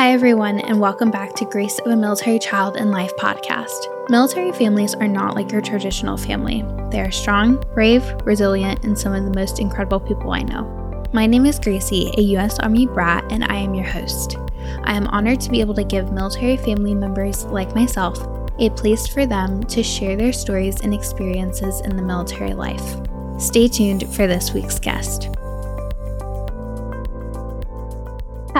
Hi, everyone, and welcome back to Grace of a Military Child and Life podcast. Military families are not like your traditional family. They are strong, brave, resilient, and some of the most incredible people I know. My name is Gracie, a U.S. Army brat, and I am your host. I am honored to be able to give military family members like myself a place for them to share their stories and experiences in the military life. Stay tuned for this week's guest.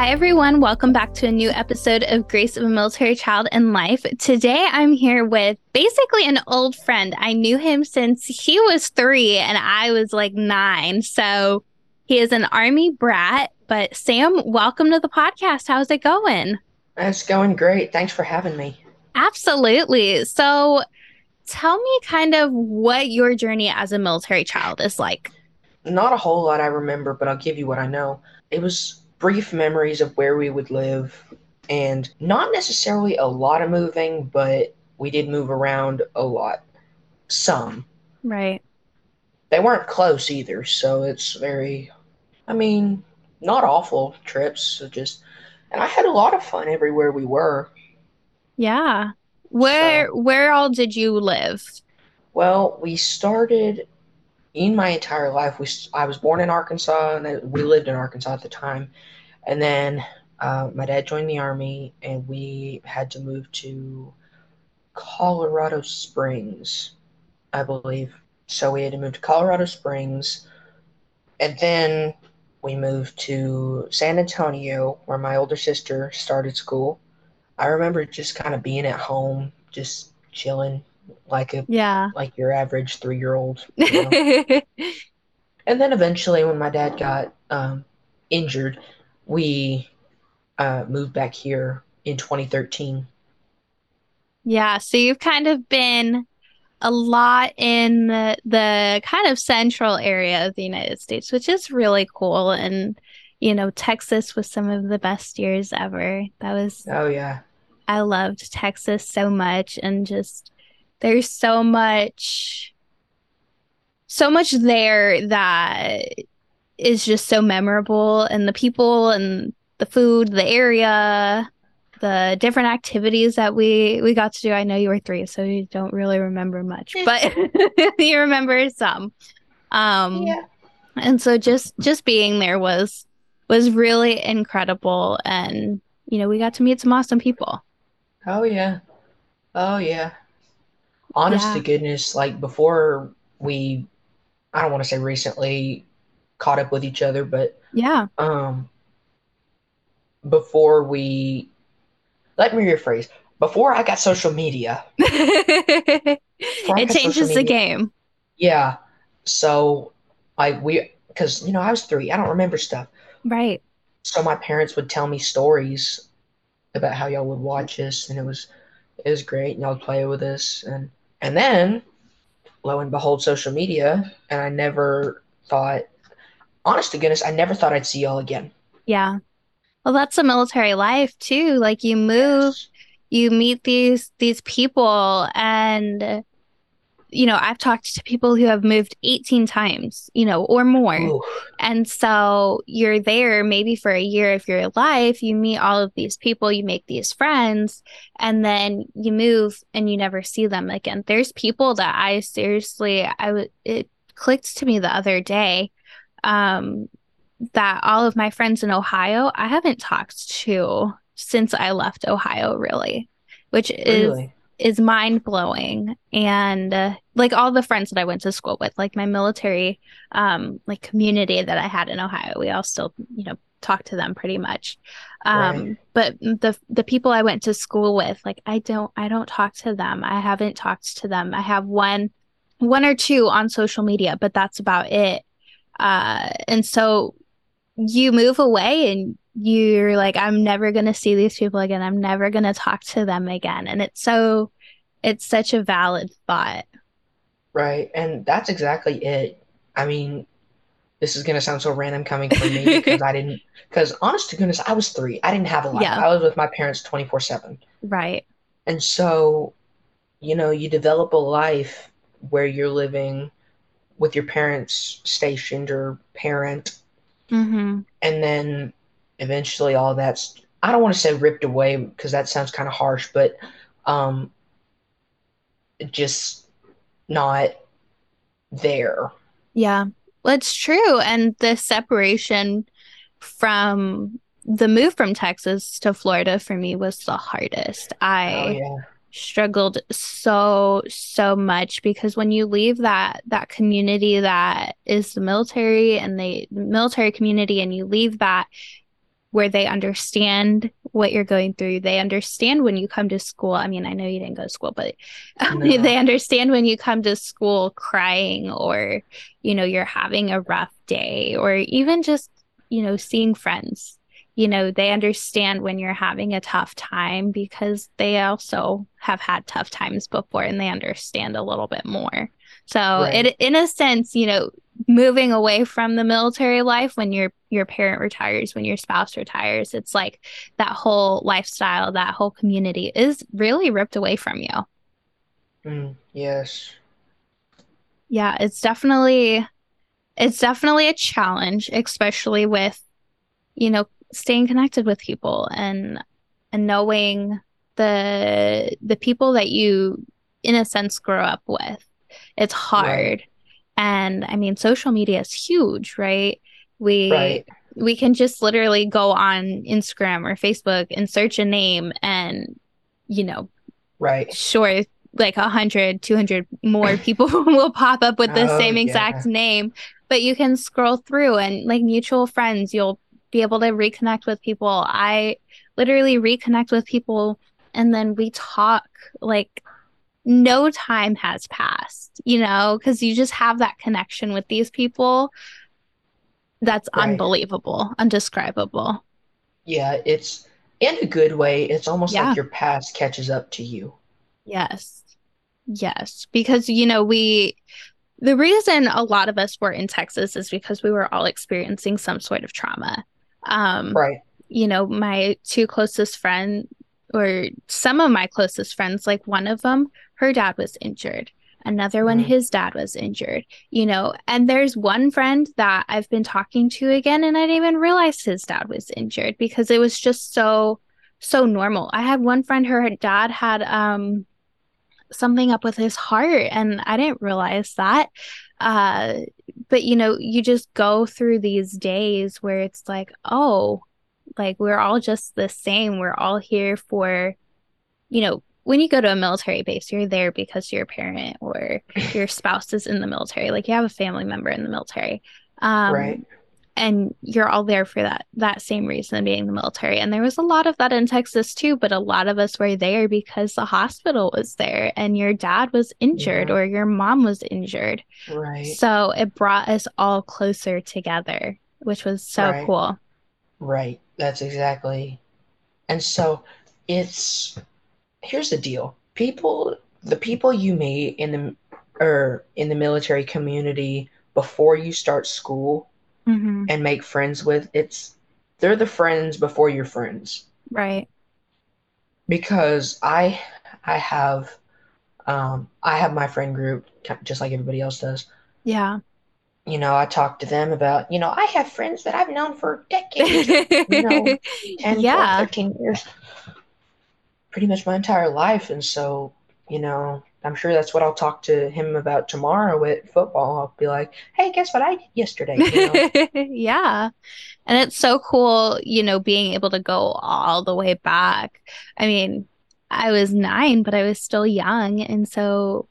Hi, everyone. Welcome back to a new episode of Grace of a Military Child and Life. Today, I'm here with basically an old friend. I knew him since he was three and I was like nine. So he is an Army brat. But Sam, welcome to the podcast. How's it going? It's going great. Thanks for having me. Absolutely. So tell me kind of what your journey as a military child is like. Not a whole lot I remember, but I'll give you what I know. It was brief memories of where we would live and not necessarily a lot of moving, but we did move around a lot. Some. Right. They weren't close either, so it's very I mean, not awful trips, just and I had a lot of fun everywhere we were. Yeah. Where so, where all did you live? Well, we started in my entire life, we I was born in Arkansas, and we lived in Arkansas at the time. And then uh, my dad joined the army, and we had to move to Colorado Springs, I believe. So we had to move to Colorado Springs, and then we moved to San Antonio, where my older sister started school. I remember just kind of being at home, just chilling, like a yeah like your average three year old. You know? and then eventually, when my dad got um, injured, we uh, moved back here in 2013. Yeah, so you've kind of been a lot in the, the kind of central area of the United States, which is really cool. And, you know, Texas was some of the best years ever. That was, oh, yeah. I loved Texas so much. And just there's so much so much there that is just so memorable and the people and the food the area the different activities that we we got to do. I know you were three so you don't really remember much but you remember some. Um yeah. and so just just being there was was really incredible and you know we got to meet some awesome people. Oh yeah. Oh yeah. Honest yeah. to goodness, like before we, I don't want to say recently caught up with each other, but yeah, um, before we, let me rephrase, before I got social media, it changes media, the game. Yeah. So I, we, because, you know, I was three, I don't remember stuff. Right. So my parents would tell me stories about how y'all would watch us, and it was, it was great, and y'all would play with us, and and then, lo and behold, social media, and I never thought, honest to goodness, I never thought I'd see y'all again. Yeah. Well, that's a military life too. Like you move, yes. you meet these these people, and you know, I've talked to people who have moved 18 times, you know, or more. Ooh. And so you're there maybe for a year of your life, you meet all of these people, you make these friends, and then you move and you never see them again. There's people that I seriously, I it clicked to me the other day um, that all of my friends in Ohio, I haven't talked to since I left Ohio, really, which really? is is mind blowing and uh, like all the friends that I went to school with like my military um like community that I had in Ohio we all still you know talk to them pretty much. Um right. but the the people I went to school with like I don't I don't talk to them. I haven't talked to them. I have one one or two on social media but that's about it uh and so you move away and you're like i'm never going to see these people again. I'm never going to talk to them again. And it's so it's such a valid thought. Right. And that's exactly it. I mean this is going to sound so random coming from me because i didn't because honest to goodness i was three. I didn't have a life. Yeah. i was with my parents 24 7 right. And so you know you develop a life where you're living with your parents stationed or parent mm-hmm. and then eventually all that's I don't want to say ripped away because that sounds kind of harsh, but um, just not there. Yeah, well, it's true. And the separation from the move from Texas to Florida for me was the hardest. I Oh yeah, struggled so so much because when you leave that that community that is the military and the military community and you leave that where they understand what you're going through. They understand when you come to school. I mean, I know you didn't go to school, but no, they understand when you come to school crying or, you know, you're having a rough day or even just, you know, seeing friends. You know, they understand when you're having a tough time because they also have had tough times before and they understand a little bit more. So right, it in a sense, you know, moving away from the military life when your your parent retires, when your spouse retires, it's like that whole lifestyle, that whole community is really ripped away from you. mm, yes, Yeah, it's definitely it's definitely a challenge, especially with, you know, staying connected with people and and knowing the the people that you in a sense grow up with. It's right, hard. And I mean, social media is huge, right? We right, we can just literally go on Instagram or Facebook and search a name and, you know, right. sure, like a hundred, two hundred more people will pop up with the Oh same exact yeah, name, but you can scroll through and like mutual friends, you'll be able to reconnect with people. I literally reconnect with people and then we talk like no time has passed, you know, because you just have that connection with these people that's right. unbelievable, undescribable. Yeah, it's in a good way. It's almost like your past catches up to you. Yes. Yes. Because, you know, we, the reason a lot of us were in Texas is because we were all experiencing some sort of trauma. Um, Right. you know, my two closest friends, or some of my closest friends, like one of them, her dad was injured. Another one, Mm, his dad was injured, you know. And there's one friend that I've been talking to again, and I didn't even realize his dad was injured because it was just so, so normal. I had one friend, her dad had um something up with his heart and I didn't realize that. Uh but you know, you just go through these days where it's like, oh, like we're all just the same. We're all here for, you know, when you go to a military base, you're there because your parent or your spouse is in the military. Like you have a family member in the military. Um, right. And you're all there for that that same reason being the military and there was a lot of that in texas too but a lot of us were there because the hospital was there and your dad was injured Yeah, or your mom was injured right, so it brought us all closer together which was so right, cool right. That's exactly. And so it's here's the deal. People, the people you meet in the or in the military community before you start school hmm and make friends with, it's they're the friends before your friends. right Because I I have um I have my friend group just like everybody else does. yeah You know, I talk to them about, you know, I have friends that I've known for decades you know, 10, 12, yeah 13 years, pretty much my entire life. And so, you know, I'm sure that's what I'll talk to him about tomorrow at football. I'll be like, hey, guess what I did yesterday? You know, yeah and it's so cool you know being able to go all the way back i mean i was nine but i was still young and so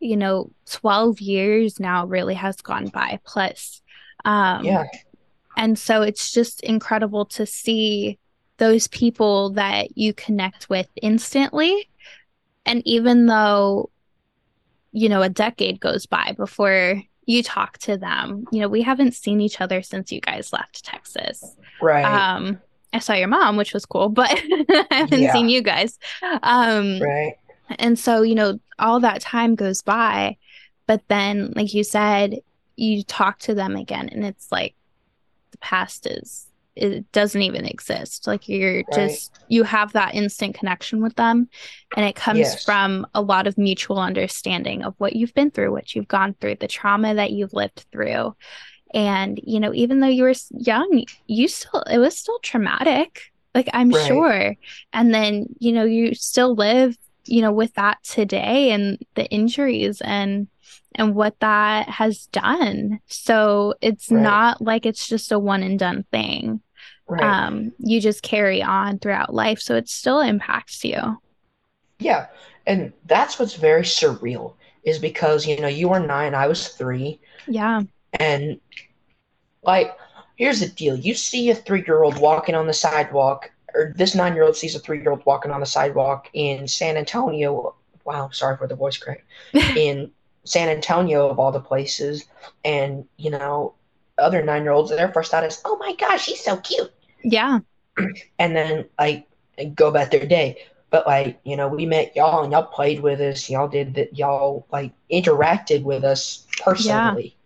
you know, 12 years now really has gone by plus. Um, yeah, and so it's just incredible to see those people that you connect with instantly. And even though, you know, a decade goes by before you talk to them, you know, we haven't seen each other since you guys left Texas. right, Um, I saw your mom, which was cool, but I haven't yeah, seen you guys. Um, right, and so, you know, all that time goes by, but then, like you said, you talk to them again, and it's like the past is, it doesn't even exist. Like you're right, just, you have that instant connection with them. And it comes yes, from a lot of mutual understanding of what you've been through, what you've gone through, the trauma that you've lived through. And, you know, even though you were young, you still, it was still traumatic. Like I'm Right. sure. And then, you know, you still live, you know, with that today and the injuries and and what that has done. So it's Right. not like it's just a one and done thing. Right. Um, you just carry on throughout life. So it still impacts you. Yeah, and that's what's very surreal is because, you know, you were nine, I was three, Yeah. and like, here's the deal. You see a three-year-old walking on the sidewalk, or this nine-year-old sees a three-year-old walking on the sidewalk in San Antonio. Wow, sorry for the voice crack. In San Antonio, of all the places, and, you know, other nine-year-olds, their first thought is, oh my gosh, she's so cute. yeah. and then like go about their day. But like you know, we met y'all and y'all played with us. Y'all did that. Y'all like interacted with us personally.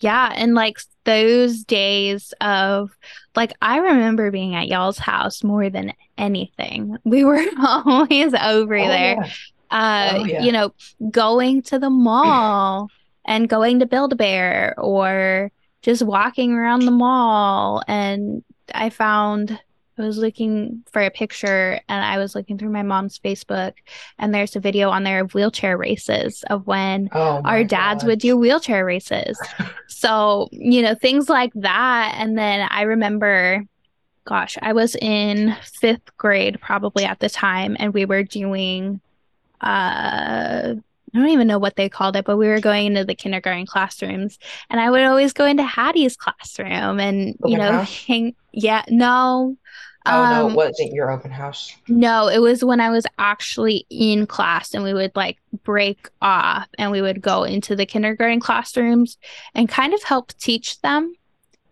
Yeah, and like those days of like I remember being at y'all's house more than anything. We were always over Oh there. yeah, Uh, Oh, yeah. you know, going to the mall and going to Build-A-Bear or just walking around the mall and I found I was looking for a picture and I was looking through my mom's Facebook and there's a video on there of wheelchair races of when oh our dads God. would do wheelchair races. So, you know, things like that. And then I remember, gosh, I was in fifth grade probably at the time, and we were doing, uh, I don't even know what they called it, but we were going into the kindergarten classrooms, and I would always go into Hattie's classroom and, you know, hang, yeah, no. Oh no, Um, it wasn't your open house. no, it was when I was actually in class and we would like break off and we would go into the kindergarten classrooms and kind of help teach them,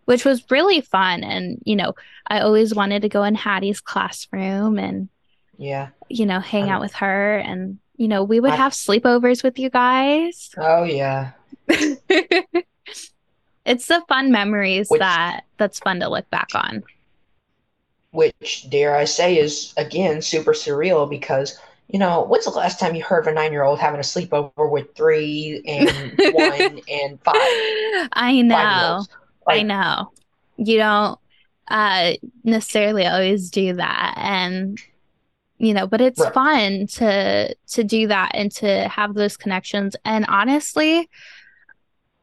which was really fun. And, you know, I always wanted to go in Hattie's classroom and, Yeah. you know, hang out with her. And, you know, we would I- have sleepovers with you guys. Oh yeah. it's the fun memories Which- that that's fun to look back on. Which dare I say is again super surreal because you know when's the last time you heard of a nine-year-old having a sleepover with three and one and five I know. five-year-olds? I know. You don't uh necessarily always do that and you know, but it's Right. fun to to do that and to have those connections. And honestly,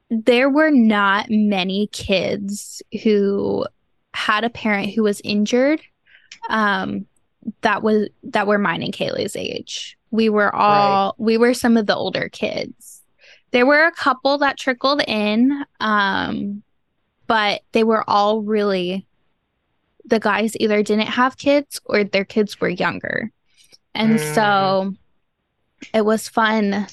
there were not many kids who had a parent who was injured um that was that were mine and Kaylee's age. We were all we were some of the older kids. There were a couple that trickled in um but they were all really the guys either didn't have kids or their kids were younger. And so it was fun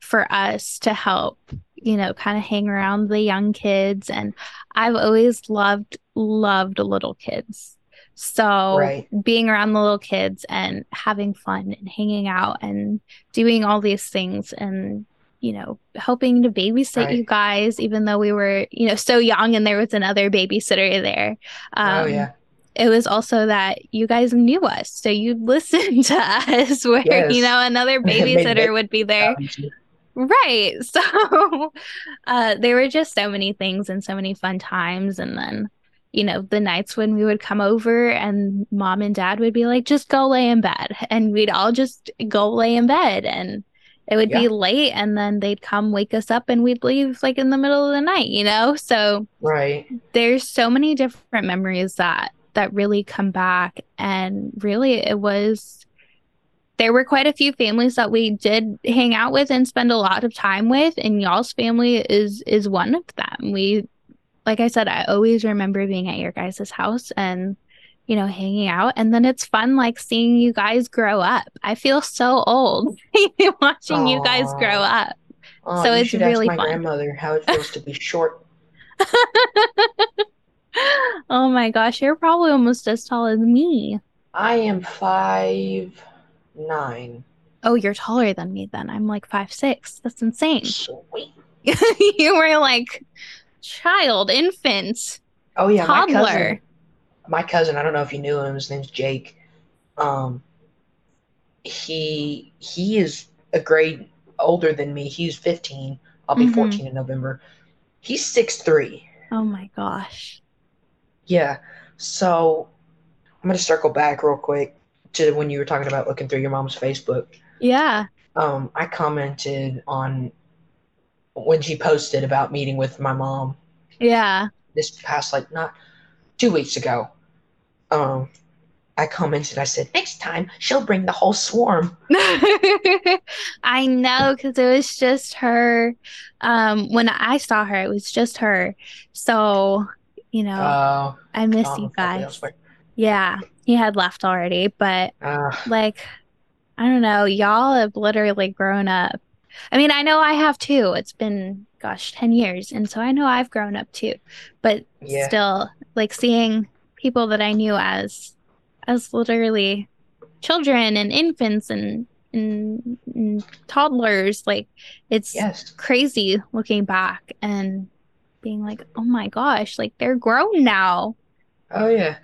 for us to help, you know, kind of hang around the young kids. And I've always loved, loved little kids. So Right. being around the little kids and having fun and hanging out and doing all these things and you know helping to babysit Right. you guys even though we were you know so young and there was another babysitter there um, oh yeah. It was also that you guys knew us so you'd listen to us where Yes. you know another babysitter would be there Right. So uh there were just so many things and so many fun times and then you know the nights when we would come over and mom and dad would be like just go lay in bed and we'd all just go lay in bed and it would be late and then they'd come wake us up and we'd leave like in the middle of the night, you know? So Right. there's so many different memories that that really come back. And really it was there were quite a few families that we did hang out with and spend a lot of time with and y'all's family is is one of them. We like i said i always remember being at your guys' house and you know hanging out. And then it's fun like seeing you guys grow up. I feel so old watching you guys grow up. Oh, So it's really ask my fun. grandmother how it feels to be short. oh my gosh you're probably almost as tall as me I am five nine. Oh, you're taller than me then. I'm like five six. That's insane. Sweet. you were like child, infant, Oh yeah, my cousin. toddler. My cousin. I don't know if you knew him. His name's Jake. Um, he he is a grade older than me. He's fifteen. I'll be Mhm. fourteen in November. He's six three. Oh my gosh. Yeah. So I'm gonna circle back real quick to when you were talking about looking through your mom's Facebook. Yeah. Um, I commented on when she posted about meeting with my mom Yeah. this past like not two weeks ago. Um, I commented. I said next time she'll bring the whole swarm. I know because it was just her. Um, when I saw her, it was just her. So, you know, Uh, I miss you guys. Yeah, he had left already, but Uh, like, I don't know, y'all have literally grown up. I mean, I know I have too. It's been, gosh, 10 years, and so I know I've grown up too. But yeah. still, like seeing people that I knew as as literally children and infants and and, and toddlers, like it's Yes. crazy looking back and being like, oh my gosh, like they're grown now. Oh yeah.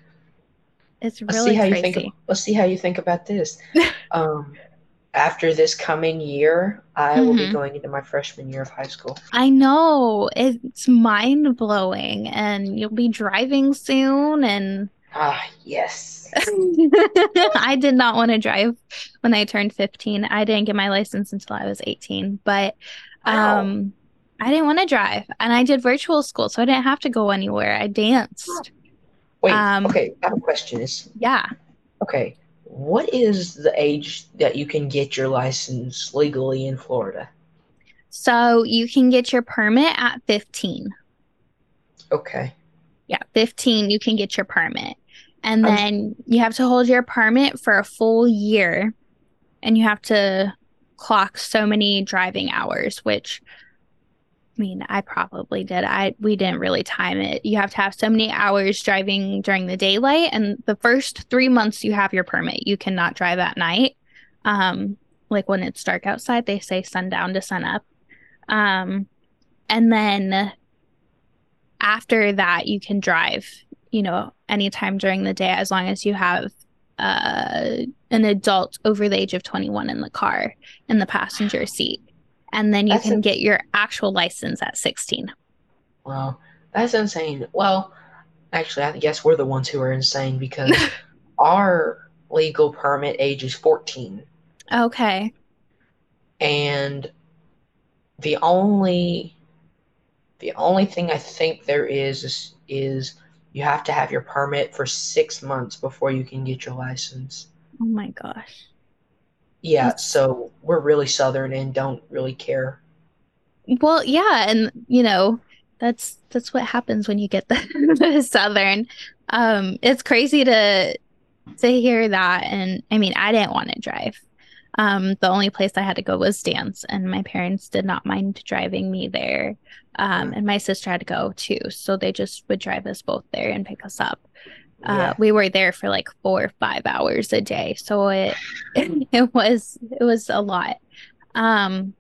It's Let's really see how you crazy. think. Let's see how you think about this. um, after this coming year, I will be Mhm. going into my freshman year of high school. I know it's mind blowing, and you'll be driving soon. And Ah, yes. I did not want to drive when I turned 15. I didn't get my license until I was 18, but Wow. um, I didn't want to drive, and I did virtual school, so I didn't have to go anywhere. I danced. Wait. um, okay. I have a question. Is Yeah. okay. What is the age that you can get your license legally in Florida? So you can get your permit at 15. Okay. Yeah, 15, you can get your permit. And I'm- then you have to hold your permit for a full year and you have to clock so many driving hours, which I mean, I probably did. I we didn't really time it. You have to have so many hours driving during the daylight and the first 3 months you have your permit, you cannot drive at night. Um like when it's dark outside, they say sundown to sunup. Um and then after that you can drive you know anytime during the day as long as you have uh, an adult over the age of 21 in the car in the passenger seat and then you That's can get your actual license at 16 Wow. That's insane. Well, actually, I guess we're the ones who are insane because our legal permit age is 14. okay and the only the only thing I think there is is, is you have to have your permit for six months before you can get your license. oh my gosh Yeah, so we're really southern and don't really care. well yeah and you know that's that's what happens when you get the, the southern. Um it's crazy to to hear that and i mean i didn't want to drive. Um the only place i had to go was dance and my parents did not mind driving me there. Um and my sister had to go too so they just would drive us both there and pick us up uh we were there for like four or five hours a day. So it it was it was a lot. Um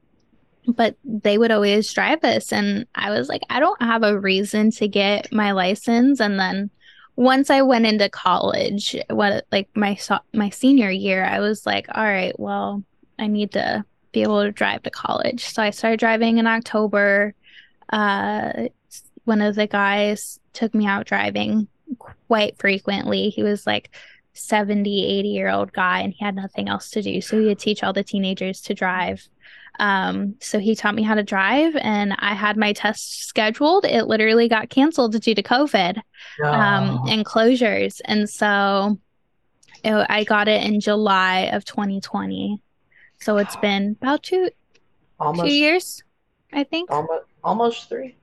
but they would always drive us and i was like i don't have a reason to get my license. And then once i went into college what like my so- my senior year i was like all right well i need to be able to drive to college. So i started driving in october. Uh one of the guys took me out driving quite frequently he was like 70 80 year old guy and he had nothing else to do so he would teach all the teenagers to drive um, so he taught me how to drive and I had my test scheduled. It literally got canceled due to COVID um, No. and closures. And so it, I got it in July of 2020. So it's been about two almost, two years, I think. almost, almost three.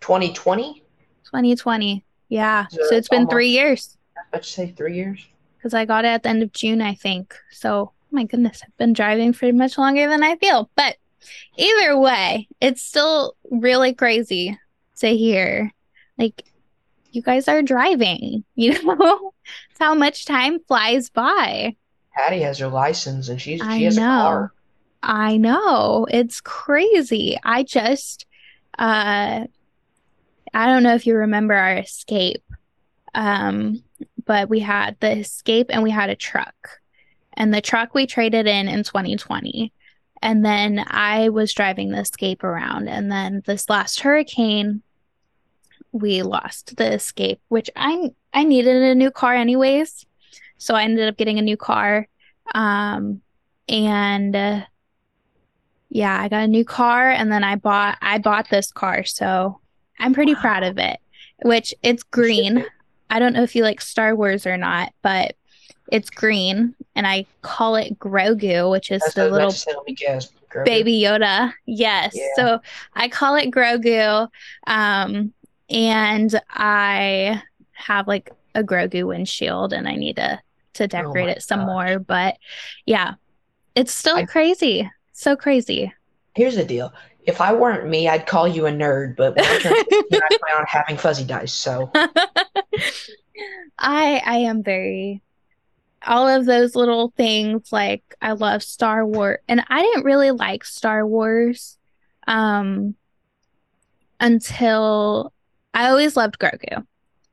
2020? 2020. Yeah. So So it's been three years Let's say three years. because I got it at the end of June, I think. So, oh my goodness, I've been driving for much longer than I feel. But either way, it's still really crazy to hear. Like, you guys are driving, you know? It's how much time flies by. Patty has her license and she's I she has a know. car. I know. It's crazy. I just uh I don't know if you remember our escape. Um but we had the escape and we had a truck. And the truck we traded in in 2020. And then I was driving the escape around and then this last hurricane we lost the Escape, which I I needed a new car anyways, so I ended up getting a new car. Um, and uh, yeah, I got a new car, and then I bought I bought this car, so I'm pretty wow. proud of it. Which it's green. I don't know if you like Star Wars or not, but it's green, and I call it Grogu, which is That's the little baby Yoda. Yes. Yeah. So I call it Grogu. Um, and I have like a Grogu windshield and I need to to oh decorate oh it some gosh. more. But yeah, it's still I, crazy. So crazy. Here's the deal. If I weren't me, I'd call you a nerd, but I turn 15, I plan on having fuzzy dice. So I I am very all of those little things like I love Star Wars and I didn't really like Star Wars um until I always loved Grogu.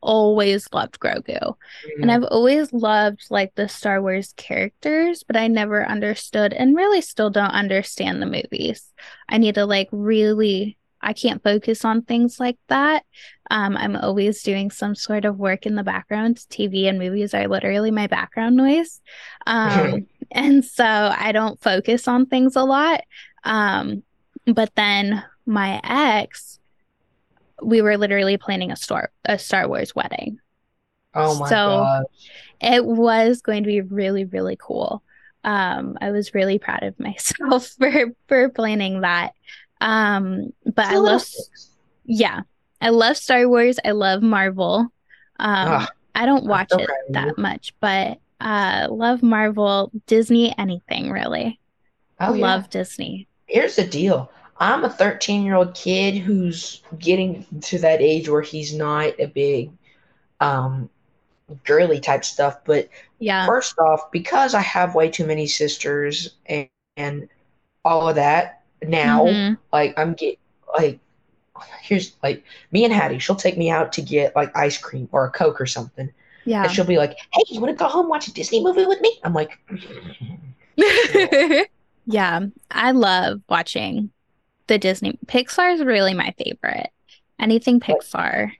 Always loved Grogu. Mm-hmm. And I've always loved like the Star Wars characters, but I never understood and really still don't understand the movies. I need to like really I can't focus on things like that. Um, I'm always doing some sort of work in the background. TV and movies are literally my background noise. Um, and so I don't focus on things a lot. Um, but then my ex, we were literally planning a Star a Star Wars wedding. Oh my so gosh. it was going to be really, really cool. Um, I was really proud of myself for for planning that. Um, but I love, yeah, I love Star Wars. I love Marvel. Um, ah, I don't watch it that much, but uh, love Marvel, Disney, anything really. Oh, love yeah. Disney. Here's the deal. I'm a 13 year old kid who's getting to that age where he's not a big um, girly type stuff. But yeah, first off, because I have way too many sisters and, and all of that, now. Mm-hmm. Like I'm get like here's like me and Hattie, she'll take me out to get like ice cream or a Coke or something. Yeah. And she'll be like, Hey, you wanna go home watch a Disney movie with me? I'm like Yeah. I love watching the Disney Pixar is really my favorite. Anything Pixar.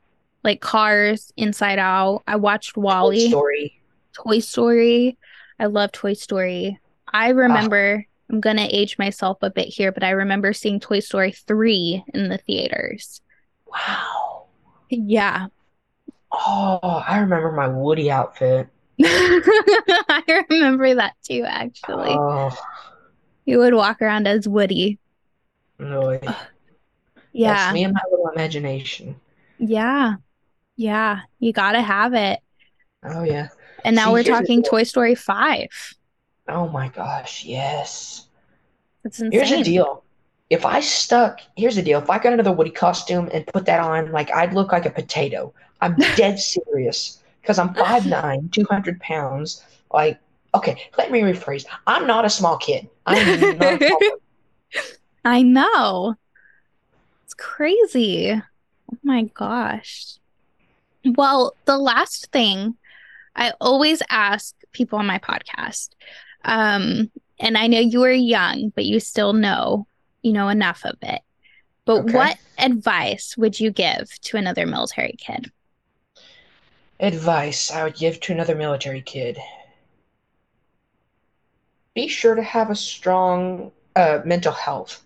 Like Cars, Inside Out. I watched WALL-E. Toy Story. Toy Story. I love Toy Story. I ah. remember I'm going to age myself a bit here, but I remember seeing Toy Story 3 in the theaters. Wow. Yeah. Oh, I remember my Woody outfit. I remember that too, actually. Oh. You would walk around as Woody. Really? Yeah. That's me and my little imagination. Yeah. Yeah. You got to have it. Oh, yeah. And now See, we're talking Toy Story 5. Oh my gosh, yes. It's insane. Here's the deal. If I stuck, here's the deal. If I got another Woody costume and put that on, like I'd look like a potato. I'm dead serious because I'm 5'9, 200 pounds. Like, okay, let me rephrase. I'm not a small kid. I'm not a small I know. It's crazy. Oh my gosh. Well, the last thing I always ask people on my podcast um, and I know you were young, but you still know, you know, enough of it. But okay. what advice would you give to another military kid? Advice I would give to another military kid. Be sure to have a strong uh, mental health.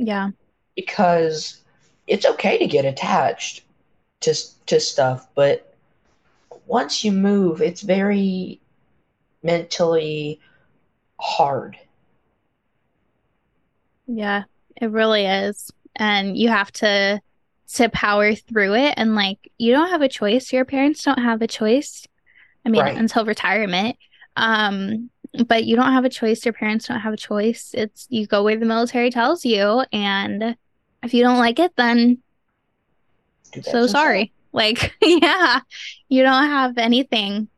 Yeah. Because it's okay to get attached to to stuff, but once you move, it's very mentally hard. Yeah, it really is. And you have to to power through it and like you don't have a choice. Your parents don't have a choice. I mean, right. until retirement. Um but you don't have a choice. Your parents don't have a choice. It's you go where the military tells you and if you don't like it then so sorry. Like, yeah, you don't have anything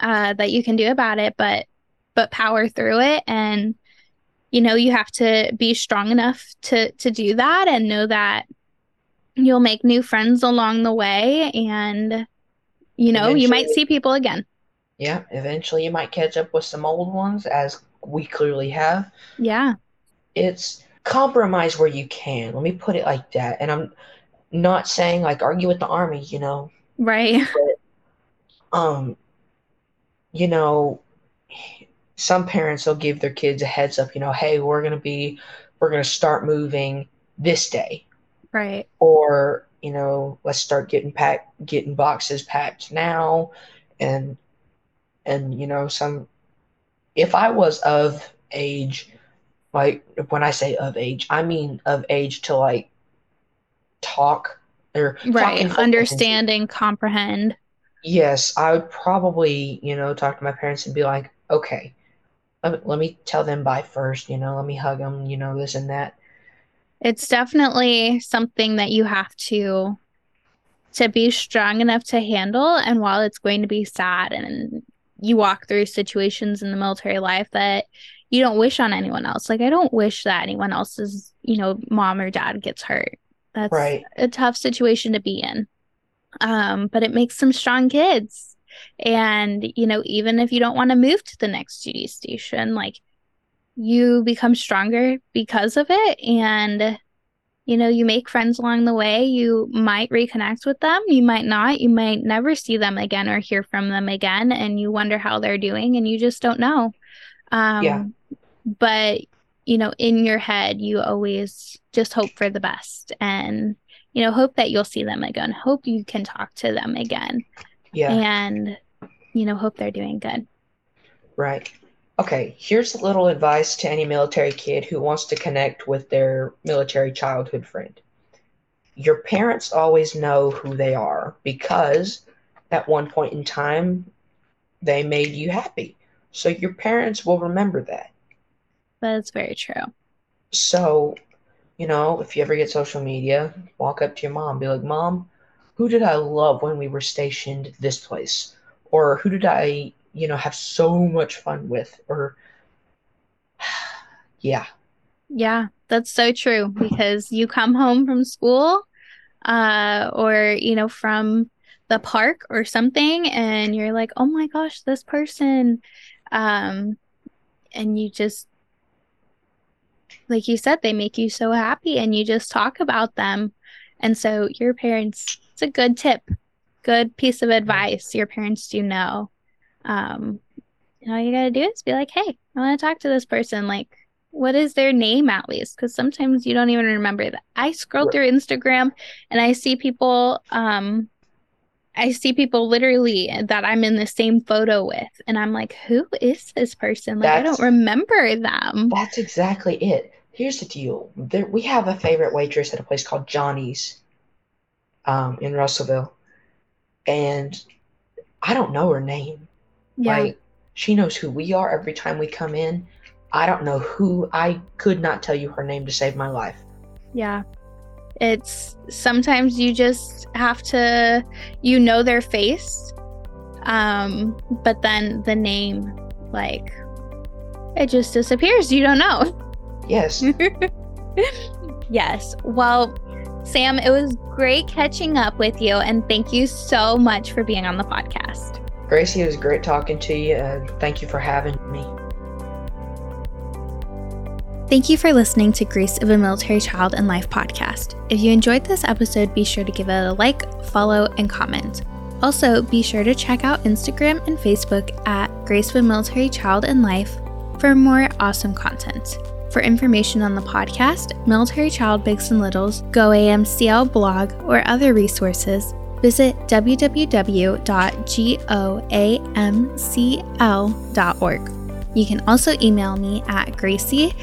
uh, that you can do about it, but but power through it and you know you have to be strong enough to to do that and know that you'll make new friends along the way and you know eventually, you might see people again yeah eventually you might catch up with some old ones as we clearly have yeah it's compromise where you can let me put it like that and i'm not saying like argue with the army, you know. Right. But, um, you know, some parents will give their kids a heads up, you know, hey, we're gonna be, we're gonna start moving this day, Right. or you know, let's start getting packed, getting boxes packed now, and and you know, some. If I was of age, like when I say of age, I mean of age to like talk or Right. and Understand and comprehend. Yes, I would probably, you know, talk to my parents and be like, okay, let me, let me tell them bye first, you know, let me hug them, you know, this and that. It's definitely something that you have to to be strong enough to handle. And while it's going to be sad and you walk through situations in the military life that you don't wish on anyone else. Like I don't wish that anyone else's, you know, mom or dad gets hurt. That's Right. a tough situation to be in. Um, but it makes some strong kids. And, you know, even if you don't want to move to the next duty station, like you become stronger because of it. And, you know, you make friends along the way. You might reconnect with them. You might not. You might never see them again or hear from them again. And you wonder how they're doing and you just don't know. Um, Yeah. But, you know, in your head, you always just hope for the best and, you know, hope that you'll see them again. Hope you can talk to them again Yeah, and, you know, hope they're doing good. right. Okay, here's a little advice to any military kid who wants to connect with their military childhood friend. Your parents always know who they are because at one point in time they made you happy. So your parents will remember that. That's very true. So, you know, if you ever get social media, walk up to your mom, be like, Mom, who did I love when we were stationed this place? Or who did I, you know, have so much fun with? Or, yeah, Yeah, that's so true because you come home from school uh or you know from the park or something and you're like, "Oh my gosh, this person." Um and you just like you said, they make you so happy and you just talk about them. And so your parents, it's a good tip, good piece of advice. Your parents do know. Um and all you gotta do is be like, "Hey, I want to talk to this person." Like what is their name at least? Because sometimes you don't even remember that. I scroll Right. through Instagram and I see people, um, I see people literally that I'm in the same photo with, and I'm like, who is this person? Like, I don't remember them. that's exactly it. Here's the deal. There, we have a favorite waitress at a place called Johnny's um, in Russellville. And I don't know her name. Yeah, Like, she knows who we are every time we come in. I don't know who. I could not tell you her name to save my life. yeah. It's sometimes you just have to, you know their face, um, but then the name, like, it just disappears. You don't know. Yes. yes. Well, Sam, it was great catching up with you, and thank you so much for being on the podcast. Gracie, it was great talking to you. Thank you for having me. Thank you for listening to Grace of a Military Child and Life podcast. If you enjoyed this episode, be sure to give it a like, follow, and comment. Also, be sure to check out Instagram and Facebook at Grace of a Military Child and Life for more awesome content. For information on the podcast, Military Child Bigs and Littles, Go AMCL blog, or other resources, visit www.goamcl.org. You can also email me at Gracie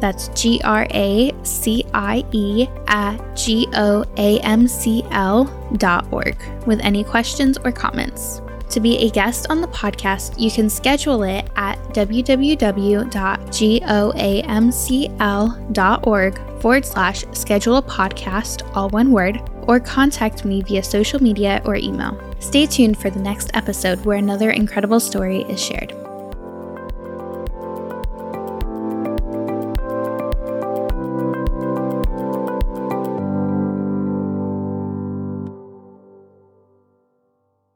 that's G R A C I E at G O A M C L dot org with any questions or comments. To be a guest on the podcast, you can schedule it at www.goamcl.org forward slash schedule a podcast, all one word, or contact me via social media or email. Stay tuned for the next episode where another incredible story is shared.